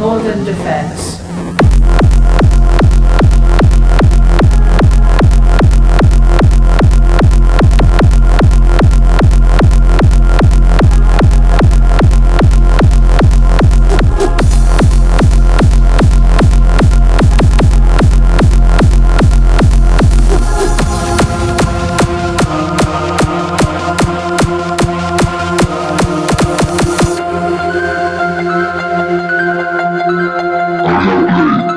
more than defence. Audio Play.